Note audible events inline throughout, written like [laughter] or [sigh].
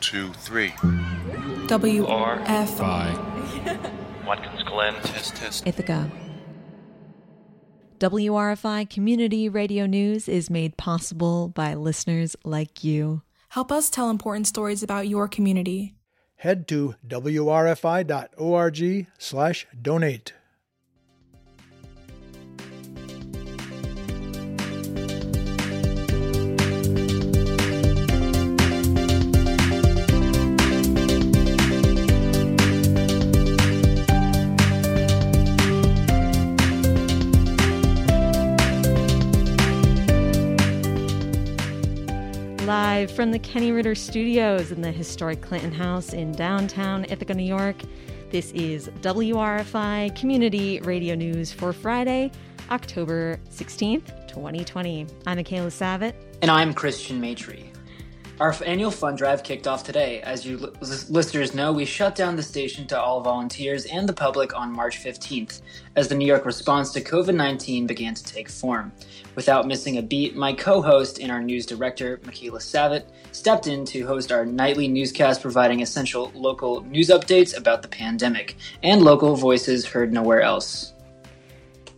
two, three. W R F [laughs] Watkins Glen. Test, test. Ithaca. WRFI Community Radio News is made possible by listeners like you. Help us tell important stories about your community. Head to wrfi.org Live from the Kenny Ritter Studios in the historic Clinton House in downtown Ithaca, New York, this is WRFI Community Radio News for Friday, October 16th, 2020. I'm Michaela Savitt. And I'm Christian Matry. Our annual fund drive kicked off today. As you lis- listeners know, we shut down the station to all volunteers and the public on March 15th as the New York response to COVID 19 began to take form. Without missing a beat, my co host and our news director, Michaela Savitt, stepped in to host our nightly newscast providing essential local news updates about the pandemic and local voices heard nowhere else.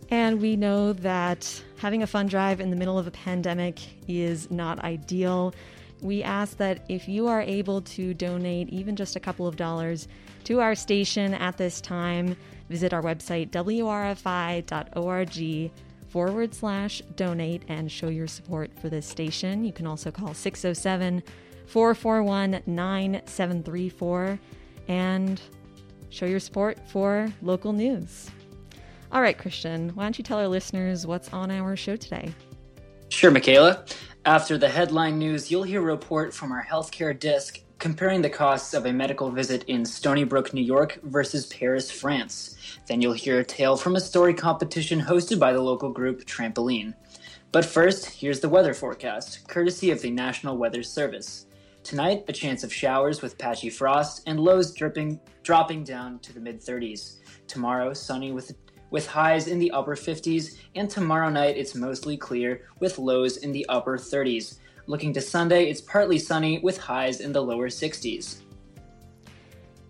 And we know that having a fund drive in the middle of a pandemic is not ideal. We ask that if you are able to donate even just a couple of dollars to our station at this time, visit our website, wrfi.org forward slash donate and show your support for this station. You can also call 607 441 9734 and show your support for local news. All right, Christian, why don't you tell our listeners what's on our show today? Sure, Michaela. After the headline news, you'll hear a report from our healthcare desk comparing the costs of a medical visit in Stony Brook, New York versus Paris, France. Then you'll hear a tale from a story competition hosted by the local group Trampoline. But first, here's the weather forecast, courtesy of the National Weather Service. Tonight, a chance of showers with patchy frost and lows dripping, dropping down to the mid 30s. Tomorrow, sunny with with highs in the upper 50s, and tomorrow night it's mostly clear with lows in the upper 30s. Looking to Sunday, it's partly sunny with highs in the lower 60s.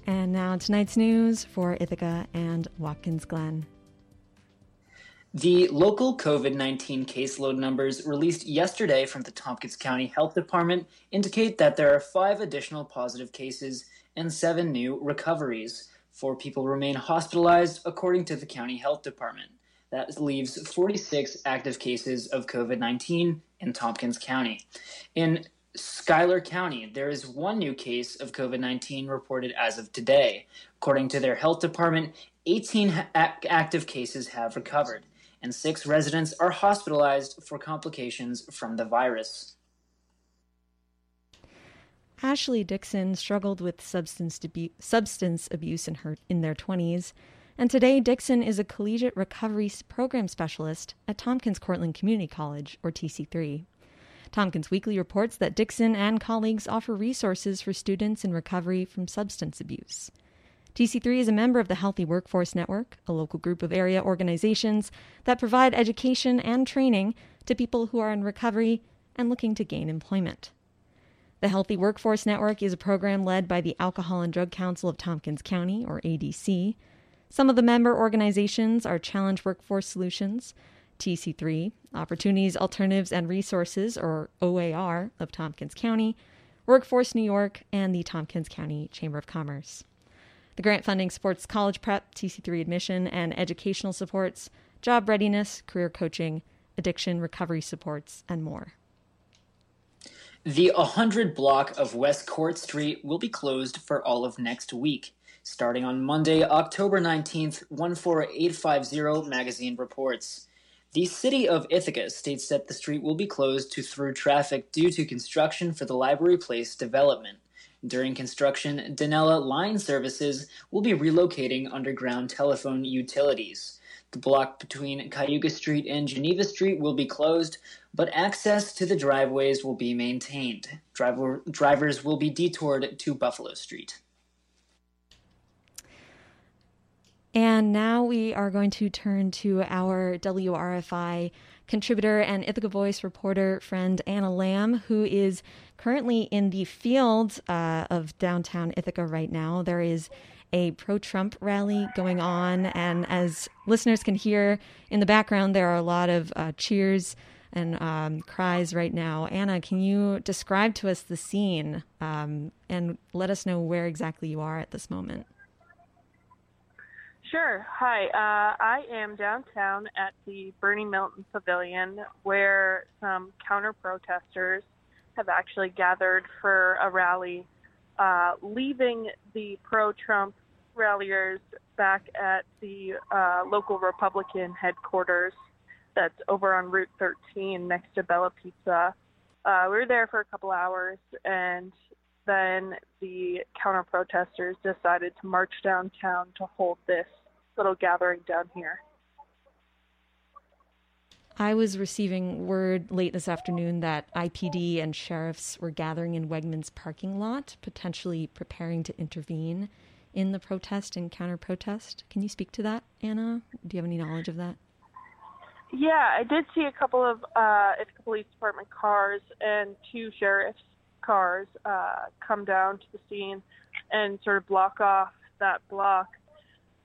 And now tonight's news for Ithaca and Watkins Glen. The local COVID 19 caseload numbers released yesterday from the Tompkins County Health Department indicate that there are five additional positive cases and seven new recoveries. Four people remain hospitalized, according to the county health department. That leaves 46 active cases of COVID 19 in Tompkins County. In Schuyler County, there is one new case of COVID 19 reported as of today. According to their health department, 18 ha- active cases have recovered, and six residents are hospitalized for complications from the virus. Ashley Dixon struggled with substance, abu- substance abuse in her in their 20s, and today Dixon is a collegiate recovery program specialist at Tompkins Cortland Community College, or TC3. Tompkins Weekly reports that Dixon and colleagues offer resources for students in recovery from substance abuse. TC3 is a member of the Healthy Workforce Network, a local group of area organizations that provide education and training to people who are in recovery and looking to gain employment. The Healthy Workforce Network is a program led by the Alcohol and Drug Council of Tompkins County, or ADC. Some of the member organizations are Challenge Workforce Solutions, TC3, Opportunities, Alternatives, and Resources, or OAR, of Tompkins County, Workforce New York, and the Tompkins County Chamber of Commerce. The grant funding supports college prep, TC3 admission, and educational supports, job readiness, career coaching, addiction recovery supports, and more. The 100 block of West Court Street will be closed for all of next week. Starting on Monday, October 19th, 14850 magazine reports. The city of Ithaca states that the street will be closed to through traffic due to construction for the Library Place development. During construction, Danella Line Services will be relocating underground telephone utilities. The block between Cayuga Street and Geneva Street will be closed, but access to the driveways will be maintained. Driver, drivers will be detoured to Buffalo Street. And now we are going to turn to our WRFI contributor and Ithaca Voice reporter friend Anna Lamb, who is currently in the field uh, of downtown Ithaca right now. There is a pro Trump rally going on, and as listeners can hear in the background, there are a lot of uh, cheers and um, cries right now. Anna, can you describe to us the scene um, and let us know where exactly you are at this moment? Sure. Hi. Uh, I am downtown at the Bernie Milton Pavilion where some counter protesters have actually gathered for a rally, uh, leaving the pro Trump ralliers back at the uh, local Republican headquarters that's over on Route 13 next to Bella Pizza. Uh, we were there for a couple hours and then the counter protesters decided to march downtown to hold this little gathering down here. I was receiving word late this afternoon that IPD and sheriffs were gathering in Wegmans parking lot, potentially preparing to intervene in the protest and counter protest. Can you speak to that, Anna? Do you have any knowledge of that? Yeah, I did see a couple of uh, Police Department cars and two sheriff's cars uh, come down to the scene and sort of block off that block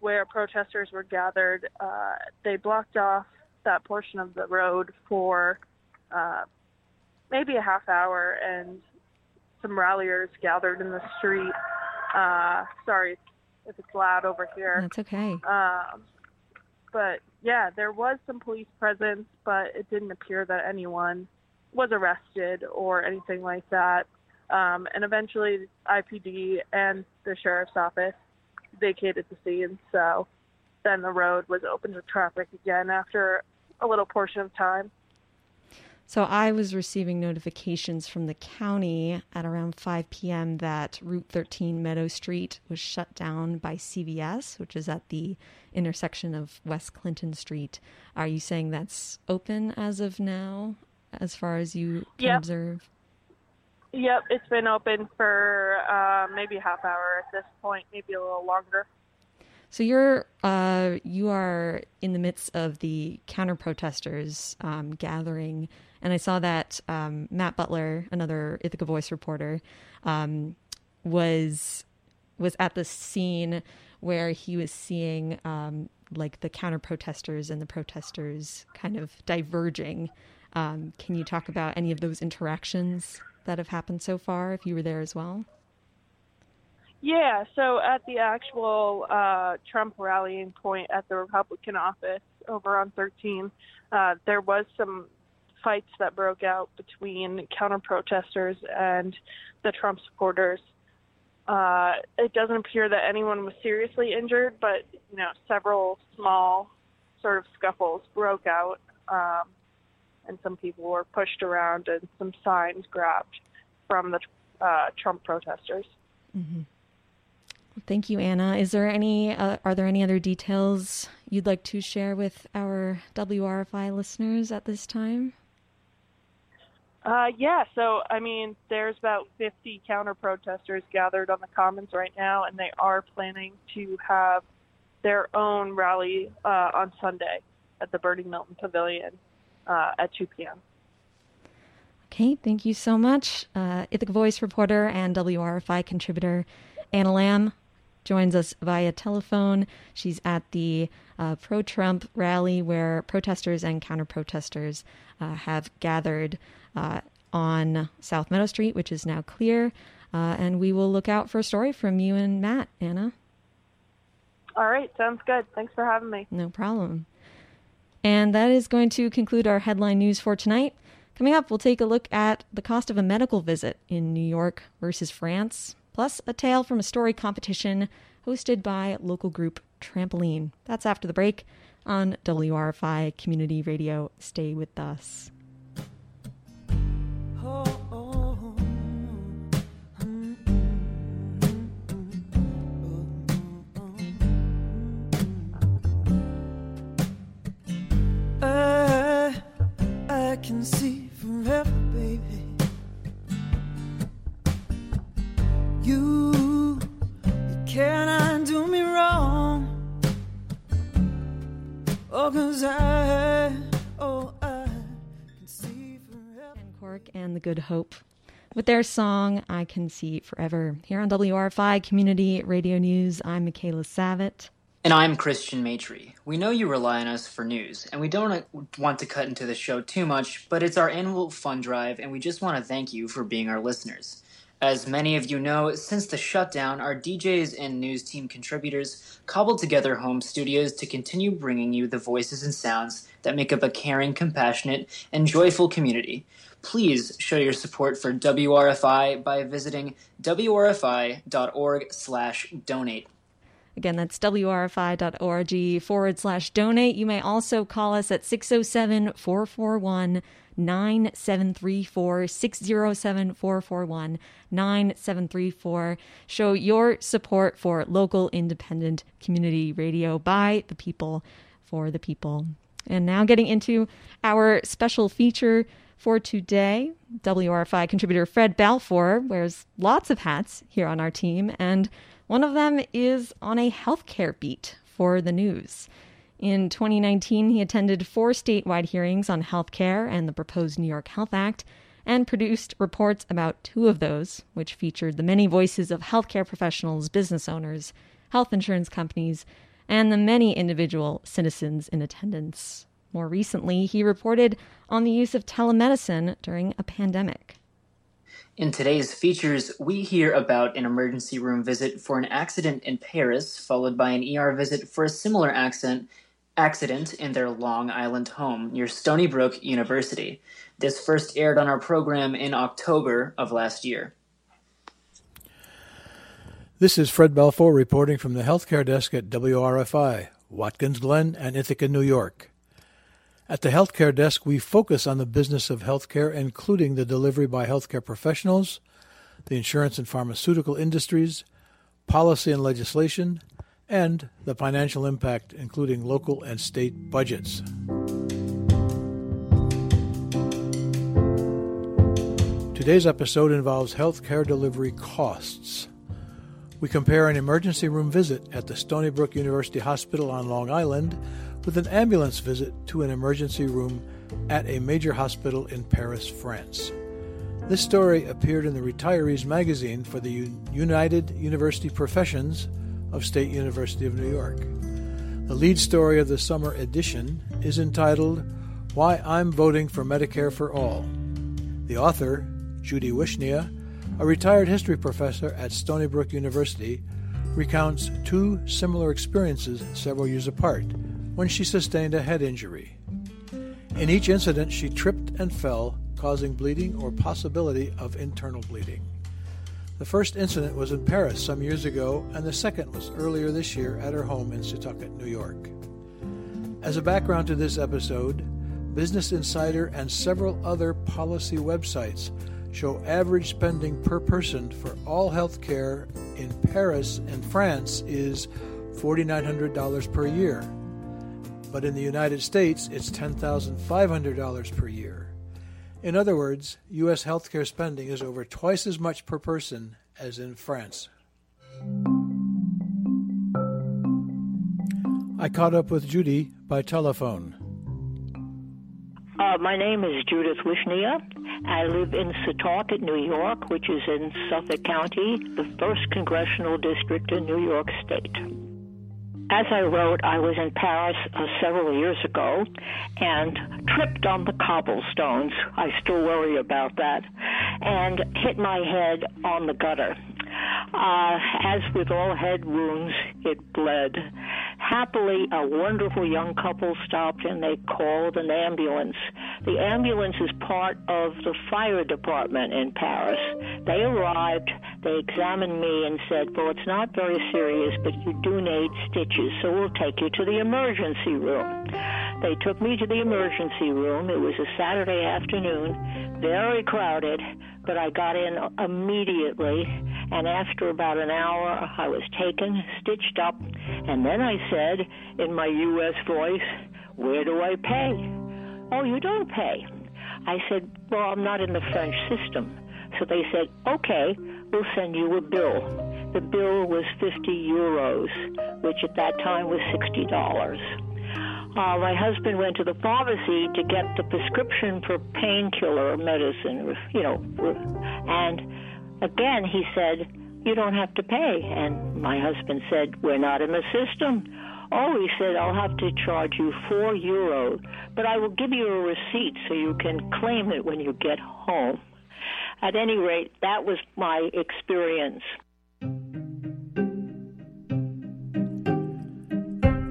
where protesters were gathered. Uh, they blocked off that portion of the road for uh, maybe a half hour, and some ralliers gathered in the street. Uh, sorry if it's loud over here. That's okay. Um, but yeah, there was some police presence, but it didn't appear that anyone was arrested or anything like that. Um, and eventually, IPD and the sheriff's office vacated the scene. So then the road was open to traffic again after a little portion of time. So I was receiving notifications from the county at around 5 p.m. that Route 13 Meadow Street was shut down by CVS, which is at the intersection of West Clinton Street. Are you saying that's open as of now, as far as you can yep. observe? Yep, it's been open for uh, maybe a half hour at this point, maybe a little longer. So you're uh, you are in the midst of the counter protesters um, gathering, and I saw that um, Matt Butler, another Ithaca Voice reporter, um, was was at the scene where he was seeing um, like the counter protesters and the protesters kind of diverging. Um, can you talk about any of those interactions? that have happened so far, if you were there as well? Yeah, so at the actual uh, Trump rallying point at the Republican office over on 13, uh, there was some fights that broke out between counter protesters and the Trump supporters. Uh, it doesn't appear that anyone was seriously injured, but you know, several small sort of scuffles broke out. Um, and some people were pushed around and some signs grabbed from the uh, Trump protesters. Mm-hmm. Thank you, Anna. Is there any? Uh, are there any other details you'd like to share with our WRFI listeners at this time? Uh, yeah, so I mean, there's about 50 counter protesters gathered on the Commons right now, and they are planning to have their own rally uh, on Sunday at the Bernie Milton Pavilion uh, at 2 p.m. Okay, thank you so much. Uh, Ithaca Voice reporter and WRFI contributor Anna Lamb joins us via telephone. She's at the uh, pro Trump rally where protesters and counter protesters uh, have gathered uh, on South Meadow Street, which is now clear. Uh, and we will look out for a story from you and Matt, Anna. All right, sounds good. Thanks for having me. No problem. And that is going to conclude our headline news for tonight. Coming up, we'll take a look at the cost of a medical visit in New York versus France, plus a tale from a story competition hosted by local group Trampoline. That's after the break on WRFI Community Radio. Stay with us. Uh, I can see You, you cannot do me wrong. Oh, cause I, oh, I can see forever. And Cork and the Good Hope with their song I Can See Forever. Here on WRFI Community Radio News, I'm Michaela Savitt. And I'm Christian Maitre. We know you rely on us for news, and we don't uh, want to cut into the show too much, but it's our annual fund drive, and we just want to thank you for being our listeners. As many of you know, since the shutdown, our DJs and news team contributors cobbled together home studios to continue bringing you the voices and sounds that make up a caring, compassionate, and joyful community. Please show your support for WRFI by visiting wrfi.org/donate. Again, that's wrfi.org forward slash donate. You may also call us at 607 441 9734 607 441 9734. Show your support for local independent community radio by the people for the people. And now getting into our special feature for today. WRFI contributor Fred Balfour wears lots of hats here on our team, and one of them is on a healthcare beat for the news. In 2019, he attended four statewide hearings on healthcare and the proposed New York Health Act and produced reports about two of those, which featured the many voices of healthcare professionals, business owners, health insurance companies, and the many individual citizens in attendance. More recently, he reported on the use of telemedicine during a pandemic. In today's features, we hear about an emergency room visit for an accident in Paris, followed by an ER visit for a similar accident accident in their Long Island home near Stony Brook University. This first aired on our program in October of last year. This is Fred Balfour reporting from the healthcare desk at WRFI, Watkins Glen and Ithaca, New York. At the healthcare desk, we focus on the business of healthcare, including the delivery by healthcare professionals, the insurance and pharmaceutical industries, policy and legislation, and the financial impact, including local and state budgets. Today's episode involves healthcare delivery costs. We compare an emergency room visit at the Stony Brook University Hospital on Long Island with an ambulance visit to an emergency room at a major hospital in Paris, France. This story appeared in the Retirees magazine for the United University Professions of State University of New York. The lead story of the summer edition is entitled Why I'm Voting for Medicare for All. The author, Judy Wishnia, a retired history professor at Stony Brook University, recounts two similar experiences several years apart when she sustained a head injury. In each incident, she tripped and fell, causing bleeding or possibility of internal bleeding. The first incident was in Paris some years ago, and the second was earlier this year at her home in Setauket, New York. As a background to this episode, Business Insider and several other policy websites show average spending per person for all health care in Paris and France is $4,900 per year but in the United States, it's $10,500 per year. In other words, U.S. healthcare spending is over twice as much per person as in France. I caught up with Judy by telephone. Uh, my name is Judith Wishnia. I live in Setauket, New York, which is in Suffolk County, the first congressional district in New York State. As I wrote, I was in Paris uh, several years ago and tripped on the cobblestones. I still worry about that. And hit my head on the gutter. Uh, as with all head wounds, it bled. Happily, a wonderful young couple stopped and they called an ambulance. The ambulance is part of the fire department in Paris. They arrived, they examined me and said, Well, it's not very serious, but you do need stitches, so we'll take you to the emergency room. They took me to the emergency room. It was a Saturday afternoon, very crowded, but I got in immediately. And after about an hour, I was taken, stitched up, and then I said in my U.S. voice, Where do I pay? Oh, you don't pay. I said, Well, I'm not in the French system. So they said, Okay, we'll send you a bill. The bill was 50 euros, which at that time was $60. Uh, my husband went to the pharmacy to get the prescription for painkiller medicine, you know, and again he said, You don't have to pay. And my husband said, We're not in the system. Oh, he said, I'll have to charge you four euro, but I will give you a receipt so you can claim it when you get home. At any rate, that was my experience.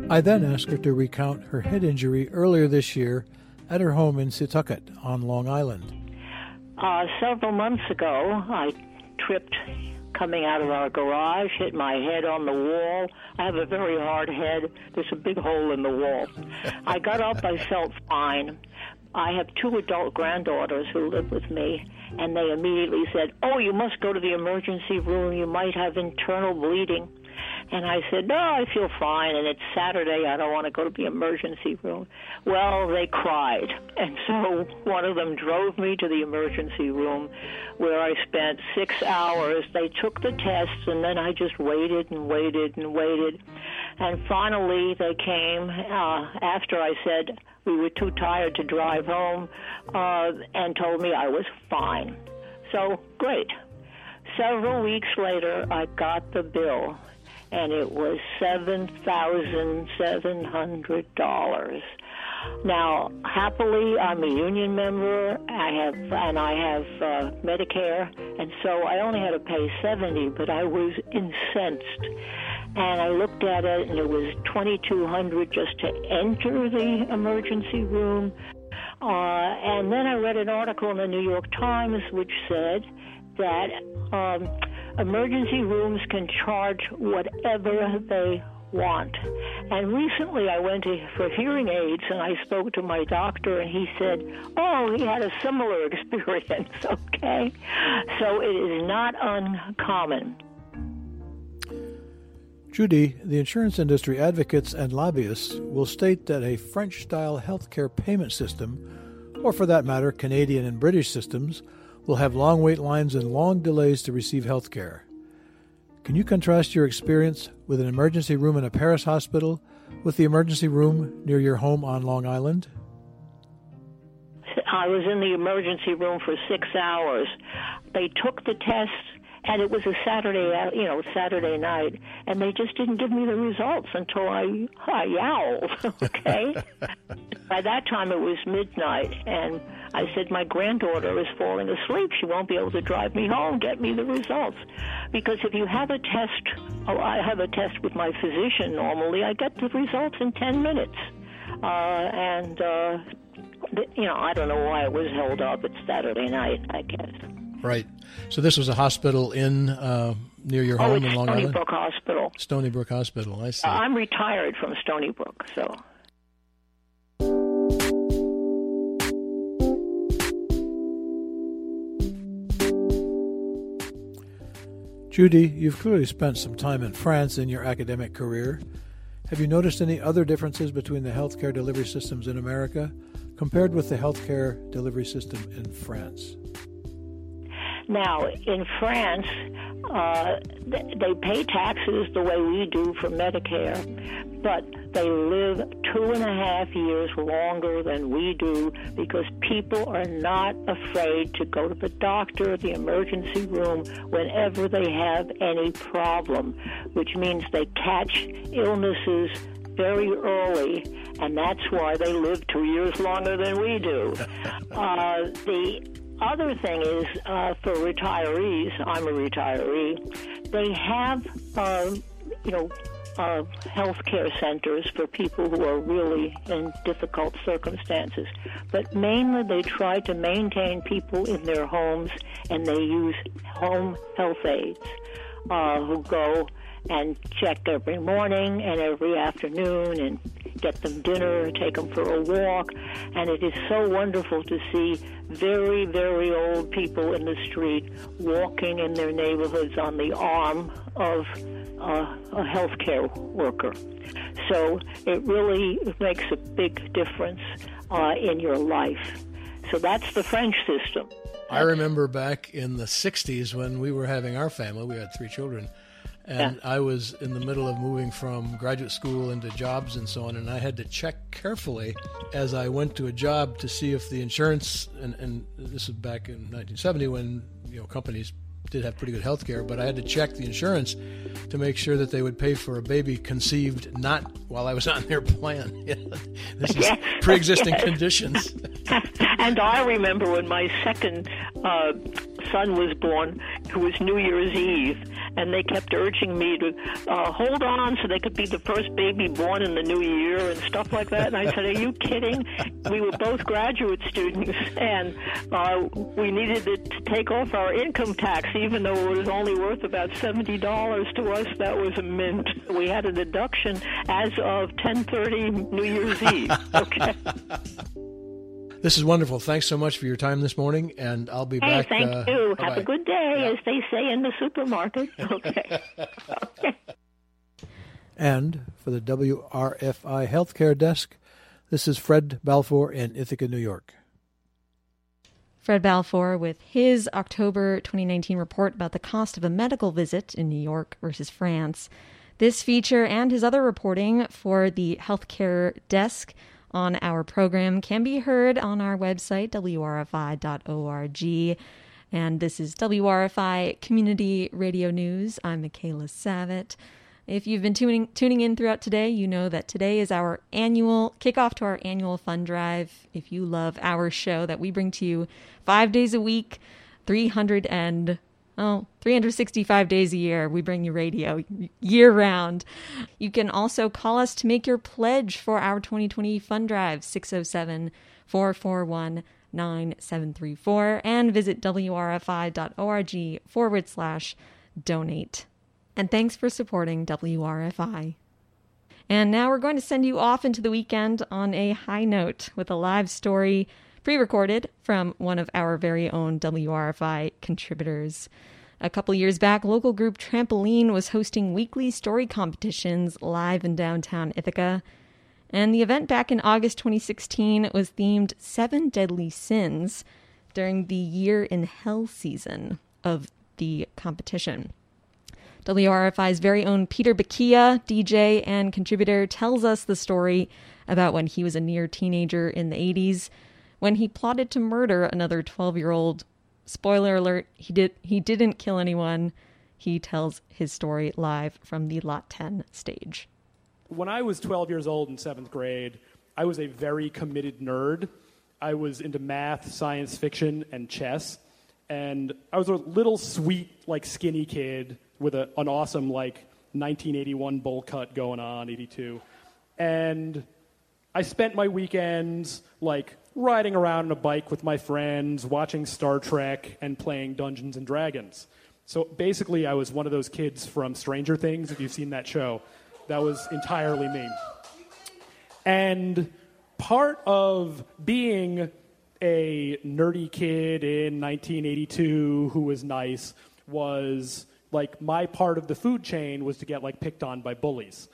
I then asked her to recount her head injury earlier this year at her home in Setauket on Long Island. Uh, several months ago, I tripped coming out of our garage, hit my head on the wall. I have a very hard head. There's a big hole in the wall. [laughs] I got up, I felt fine. I have two adult granddaughters who live with me, and they immediately said, Oh, you must go to the emergency room. You might have internal bleeding. And I said, No, I feel fine, and it's Saturday. I don't want to go to the emergency room. Well, they cried. And so [laughs] one of them drove me to the emergency room where I spent six hours. They took the tests, and then I just waited and waited and waited. And finally, they came uh, after I said we were too tired to drive home uh, and told me I was fine. So, great. Several weeks later, I got the bill and it was $7,700. Now, happily, I'm a union member. I have, and I have uh, Medicare, and so I only had to pay 70, but I was incensed. And I looked at it, and it was 2,200 just to enter the emergency room. Uh, and then I read an article in the New York Times which said that um, emergency rooms can charge whatever they want. And recently I went to, for hearing aids and I spoke to my doctor and he said, oh, he had a similar [laughs] experience, [laughs] okay? So it is not uncommon. Judy, the insurance industry advocates and lobbyists will state that a French style healthcare payment system, or for that matter, Canadian and British systems, will have long wait lines and long delays to receive health care. Can you contrast your experience with an emergency room in a Paris hospital with the emergency room near your home on Long Island? I was in the emergency room for six hours. They took the test, and it was a Saturday, uh, you know, Saturday night, and they just didn't give me the results until I I yowled. [laughs] okay, [laughs] by that time it was midnight, and I said my granddaughter is falling asleep. She won't be able to drive me home. Get me the results, because if you have a test, oh, I have a test with my physician normally. I get the results in ten minutes, uh, and. Uh, you know, I don't know why it was held up. It's Saturday night, I guess. Right. So this was a hospital in uh, near your oh, home in Long Stony Island. Brook Hospital. Stony Brook Hospital. I see. Uh, I'm retired from Stony Brook, so. Judy, you've clearly spent some time in France in your academic career. Have you noticed any other differences between the healthcare delivery systems in America compared with the healthcare delivery system in France? Now, in France, uh, they pay taxes the way we do for Medicare, but they live two and a half years longer than we do because people are not afraid to go to the doctor, the emergency room, whenever they have any problem, which means they catch illnesses very early, and that's why they live two years longer than we do. [laughs] Uh, the other thing is uh, for retirees, I'm a retiree, they have, uh, you know, uh, health care centers for people who are really in difficult circumstances. But mainly they try to maintain people in their homes and they use home health aides uh, who go and check every morning and every afternoon and get them dinner, take them for a walk. And it is so wonderful to see very, very old people in the street walking in their neighborhoods on the arm of uh, a healthcare worker. So it really makes a big difference uh, in your life. So that's the French system. I remember back in the 60s when we were having our family, we had three children and yeah. I was in the middle of moving from graduate school into jobs and so on, and I had to check carefully as I went to a job to see if the insurance and, and this is back in 1970 when you know companies did have pretty good health care, but I had to check the insurance to make sure that they would pay for a baby conceived not while I was on their plan. [laughs] this is yes. pre-existing yes. conditions. [laughs] and I remember when my second uh, son was born, it was New Year's Eve, and they kept urging me to uh, hold on so they could be the first baby born in the new year and stuff like that. And I said, "Are you kidding?" We were both graduate students, and uh, we needed to take off our income tax, even though it was only worth about seventy dollars to us. That was a mint. We had a deduction as of ten thirty New Year's Eve. Okay. [laughs] This is wonderful. Thanks so much for your time this morning, and I'll be hey, back. Thank uh, you. Bye-bye. Have a good day, yeah. as they say in the supermarket. [laughs] Okay. okay. And for the WRFI Healthcare Desk, this is Fred Balfour in Ithaca, New York. Fred Balfour with his October 2019 report about the cost of a medical visit in New York versus France. This feature and his other reporting for the Healthcare Desk on our program can be heard on our website, wrfi.org. And this is WRFI Community Radio News. I'm Michaela Savitt. If you've been tuning tuning in throughout today, you know that today is our annual kickoff to our annual fund drive. If you love our show that we bring to you five days a week, 300 and Oh, 365 days a year, we bring you radio year round. You can also call us to make your pledge for our 2020 fund drive, 607 441 9734, and visit wrfi.org forward slash donate. And thanks for supporting WRFI. And now we're going to send you off into the weekend on a high note with a live story pre recorded from one of our very own WRFI contributors. A couple years back, local group Trampoline was hosting weekly story competitions live in downtown Ithaca. And the event back in August 2016 was themed Seven Deadly Sins during the Year in Hell season of the competition. WRFI's very own Peter Bakia, DJ and contributor, tells us the story about when he was a near teenager in the 80s when he plotted to murder another 12 year old. Spoiler alert, he, did, he didn't kill anyone. He tells his story live from the Lot 10 stage. When I was 12 years old in seventh grade, I was a very committed nerd. I was into math, science fiction, and chess. And I was a little sweet, like skinny kid with a, an awesome, like 1981 bowl cut going on, 82. And I spent my weekends like riding around on a bike with my friends, watching Star Trek, and playing Dungeons and Dragons. So basically, I was one of those kids from Stranger Things, if you've seen that show. That was entirely me. And part of being a nerdy kid in 1982 who was nice was like my part of the food chain was to get like picked on by bullies.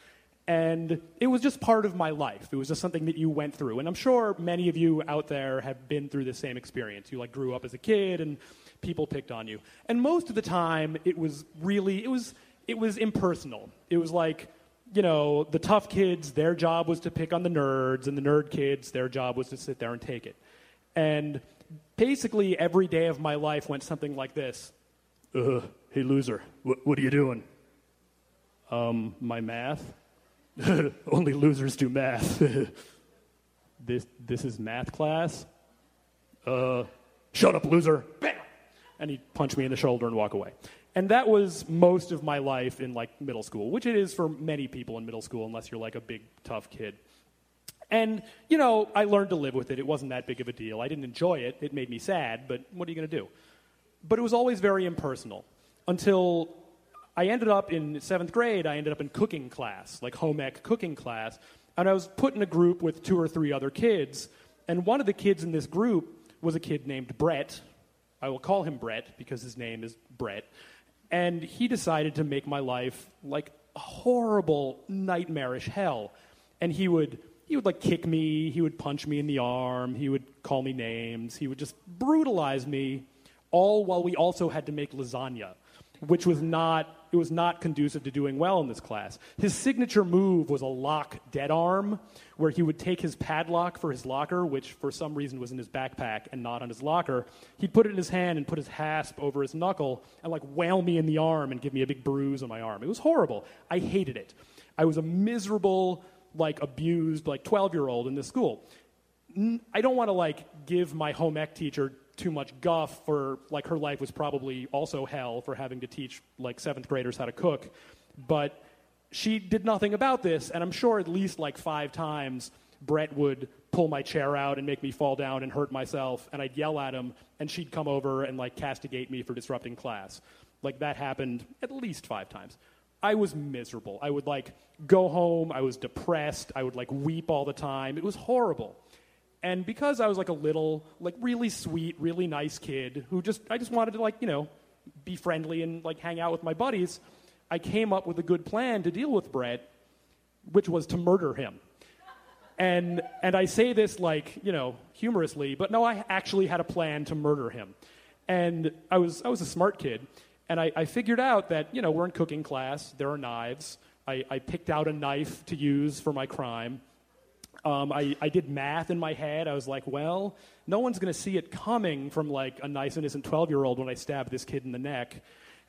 And it was just part of my life. It was just something that you went through. And I'm sure many of you out there have been through the same experience. You like grew up as a kid and people picked on you. And most of the time it was really it was it was impersonal. It was like, you know, the tough kids, their job was to pick on the nerds, and the nerd kids, their job was to sit there and take it. And basically every day of my life went something like this. Hey loser, what, what are you doing? Um, my math. [laughs] Only losers do math. [laughs] this, this is math class? Uh, shut up, loser. Bam! And he'd punch me in the shoulder and walk away. And that was most of my life in like middle school, which it is for many people in middle school, unless you're like a big, tough kid. And, you know, I learned to live with it. It wasn't that big of a deal. I didn't enjoy it. It made me sad, but what are you going to do? But it was always very impersonal until I ended up in seventh grade, I ended up in cooking class, like home ec cooking class. And I was put in a group with two or three other kids. And one of the kids in this group was a kid named Brett. I will call him Brett because his name is Brett. And he decided to make my life like a horrible, nightmarish hell. And he would he would like kick me, he would punch me in the arm, he would call me names, he would just brutalize me, all while we also had to make lasagna, which was not it was not conducive to doing well in this class. His signature move was a lock dead arm, where he would take his padlock for his locker, which for some reason was in his backpack and not on his locker. He'd put it in his hand and put his hasp over his knuckle and like whale me in the arm and give me a big bruise on my arm. It was horrible. I hated it. I was a miserable, like abused, like 12 year old in this school. I don't want to like give my home ec teacher too much guff for like her life was probably also hell for having to teach like seventh graders how to cook, but she did nothing about this, and I'm sure at least like five times Brett would pull my chair out and make me fall down and hurt myself, and I'd yell at him, and she'd come over and like castigate me for disrupting class. Like that happened at least five times. I was miserable. I would like go home, I was depressed, I would like weep all the time. It was horrible. And because I was like a little, like really sweet, really nice kid who just, I just wanted to like, you know, be friendly and like hang out with my buddies, I came up with a good plan to deal with Brett, which was to murder him. And, and I say this like, you know, humorously, but no, I actually had a plan to murder him. And I was, I was a smart kid. And I, I figured out that, you know, we're in cooking class, there are knives. I, I picked out a knife to use for my crime. Um, I, I did math in my head. I was like, well, no one's going to see it coming from like a nice, innocent 12 year old when I stab this kid in the neck.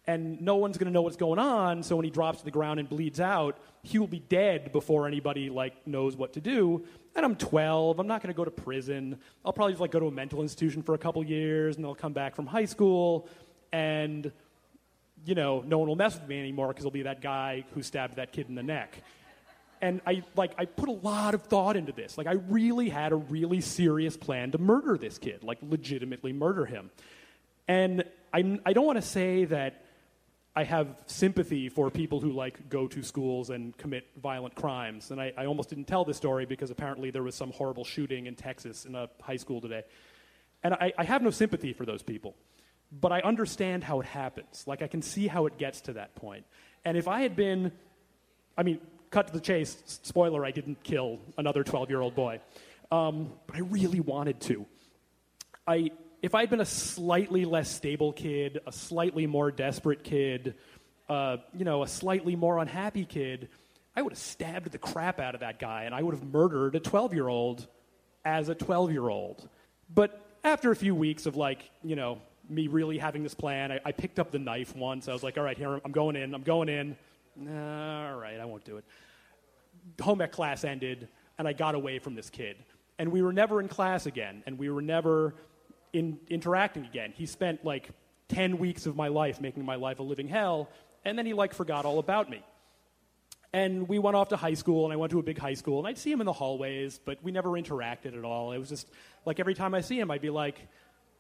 And no one's going to know what's going on. So when he drops to the ground and bleeds out, he will be dead before anybody like knows what to do. And I'm 12. I'm not going to go to prison. I'll probably just like go to a mental institution for a couple years, and I'll come back from high school, and you know, no one will mess with me anymore because I'll be that guy who stabbed that kid in the neck and I like I put a lot of thought into this. Like I really had a really serious plan to murder this kid, like legitimately murder him. And I'm, I don't want to say that I have sympathy for people who like go to schools and commit violent crimes. And I, I almost didn't tell this story because apparently there was some horrible shooting in Texas in a high school today. And I, I have no sympathy for those people. But I understand how it happens. Like I can see how it gets to that point. And if I had been I mean, cut to the chase, spoiler, I didn't kill another 12 year old boy. Um, but I really wanted to. I, if I'd been a slightly less stable kid, a slightly more desperate kid, uh, you know, a slightly more unhappy kid, I would have stabbed the crap out of that guy and I would have murdered a 12 year old as a 12 year old. But after a few weeks of like, you know, me really having this plan, I, I picked up the knife once. I was like, all right, here, I'm going in, I'm going in all right, I won't do it. Home ec class ended, and I got away from this kid. And we were never in class again, and we were never in, interacting again. He spent like 10 weeks of my life making my life a living hell, and then he like forgot all about me. And we went off to high school, and I went to a big high school, and I'd see him in the hallways, but we never interacted at all. It was just like every time I see him, I'd be like,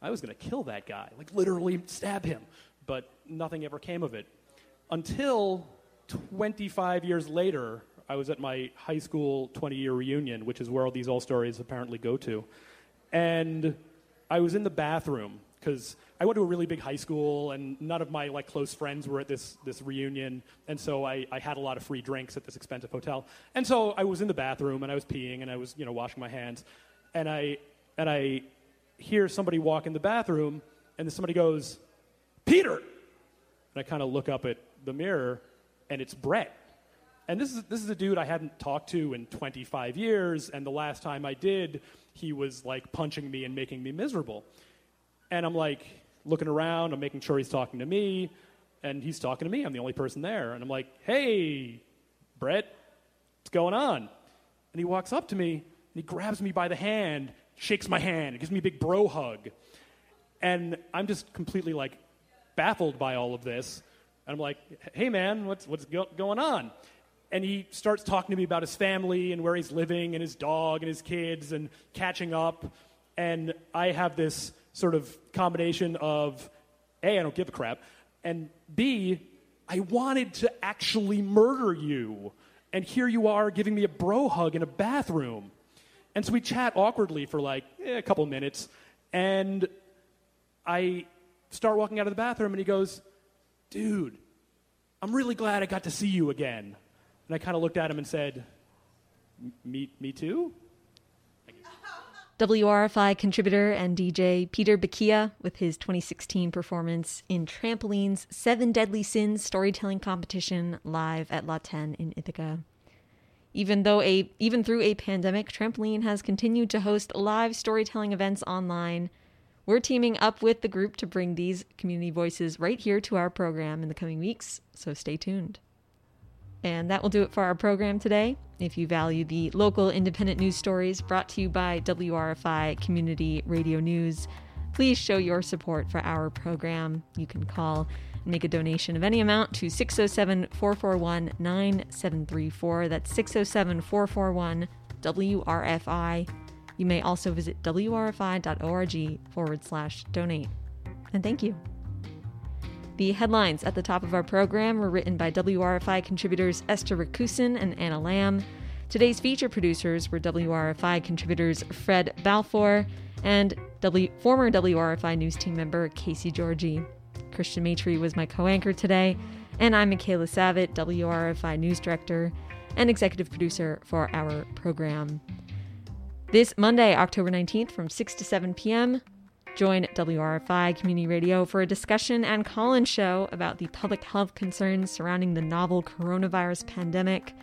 I was going to kill that guy, like literally stab him. But nothing ever came of it. Until 25 years later, I was at my high school 20 year reunion, which is where all these all stories apparently go to. And I was in the bathroom because I went to a really big high school and none of my like close friends were at this, this reunion. And so I, I had a lot of free drinks at this expensive hotel. And so I was in the bathroom and I was peeing and I was, you know, washing my hands. And I, and I hear somebody walk in the bathroom and then somebody goes, Peter! And I kind of look up at the mirror and it's Brett. And this is, this is a dude I hadn't talked to in 25 years, and the last time I did, he was like punching me and making me miserable. And I'm like looking around, I'm making sure he's talking to me, and he's talking to me. I'm the only person there. And I'm like, hey, Brett, what's going on? And he walks up to me, and he grabs me by the hand, shakes my hand, gives me a big bro hug. And I'm just completely like baffled by all of this. And I'm like, hey, man, what's, what's go- going on? And he starts talking to me about his family and where he's living and his dog and his kids and catching up. And I have this sort of combination of A, I don't give a crap, and B, I wanted to actually murder you. And here you are giving me a bro hug in a bathroom. And so we chat awkwardly for like eh, a couple minutes. And I start walking out of the bathroom, and he goes, Dude, I'm really glad I got to see you again. And I kind of looked at him and said, Me, me too? WRFI contributor and DJ Peter Bakia with his 2016 performance in Trampoline's Seven Deadly Sins storytelling competition live at Lot 10 in Ithaca. Even though a even through a pandemic, Trampoline has continued to host live storytelling events online. We're teaming up with the group to bring these community voices right here to our program in the coming weeks, so stay tuned. And that will do it for our program today. If you value the local independent news stories brought to you by WRFI Community Radio News, please show your support for our program. You can call and make a donation of any amount to 607 441 9734. That's 607 441 WRFI. You may also visit wrfi.org forward slash donate. And thank you. The headlines at the top of our program were written by WRFI contributors Esther Rakusin and Anna Lamb. Today's feature producers were WRFI contributors Fred Balfour and w- former WRFI news team member Casey Georgie. Christian Maitre was my co anchor today, and I'm Michaela Savitt, WRFI news director and executive producer for our program. This Monday, October 19th, from 6 to 7 p.m., Join WRFI Community Radio for a discussion and call in show about the public health concerns surrounding the novel coronavirus pandemic.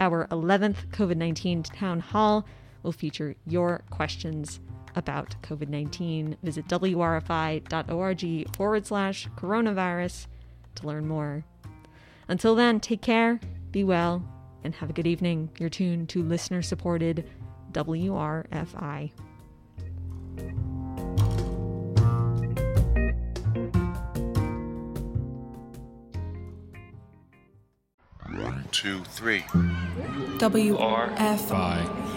Our 11th COVID 19 town hall will feature your questions about COVID 19. Visit wrfi.org forward slash coronavirus to learn more. Until then, take care, be well, and have a good evening. You're tuned to listener supported WRFI. two, three. WRFI.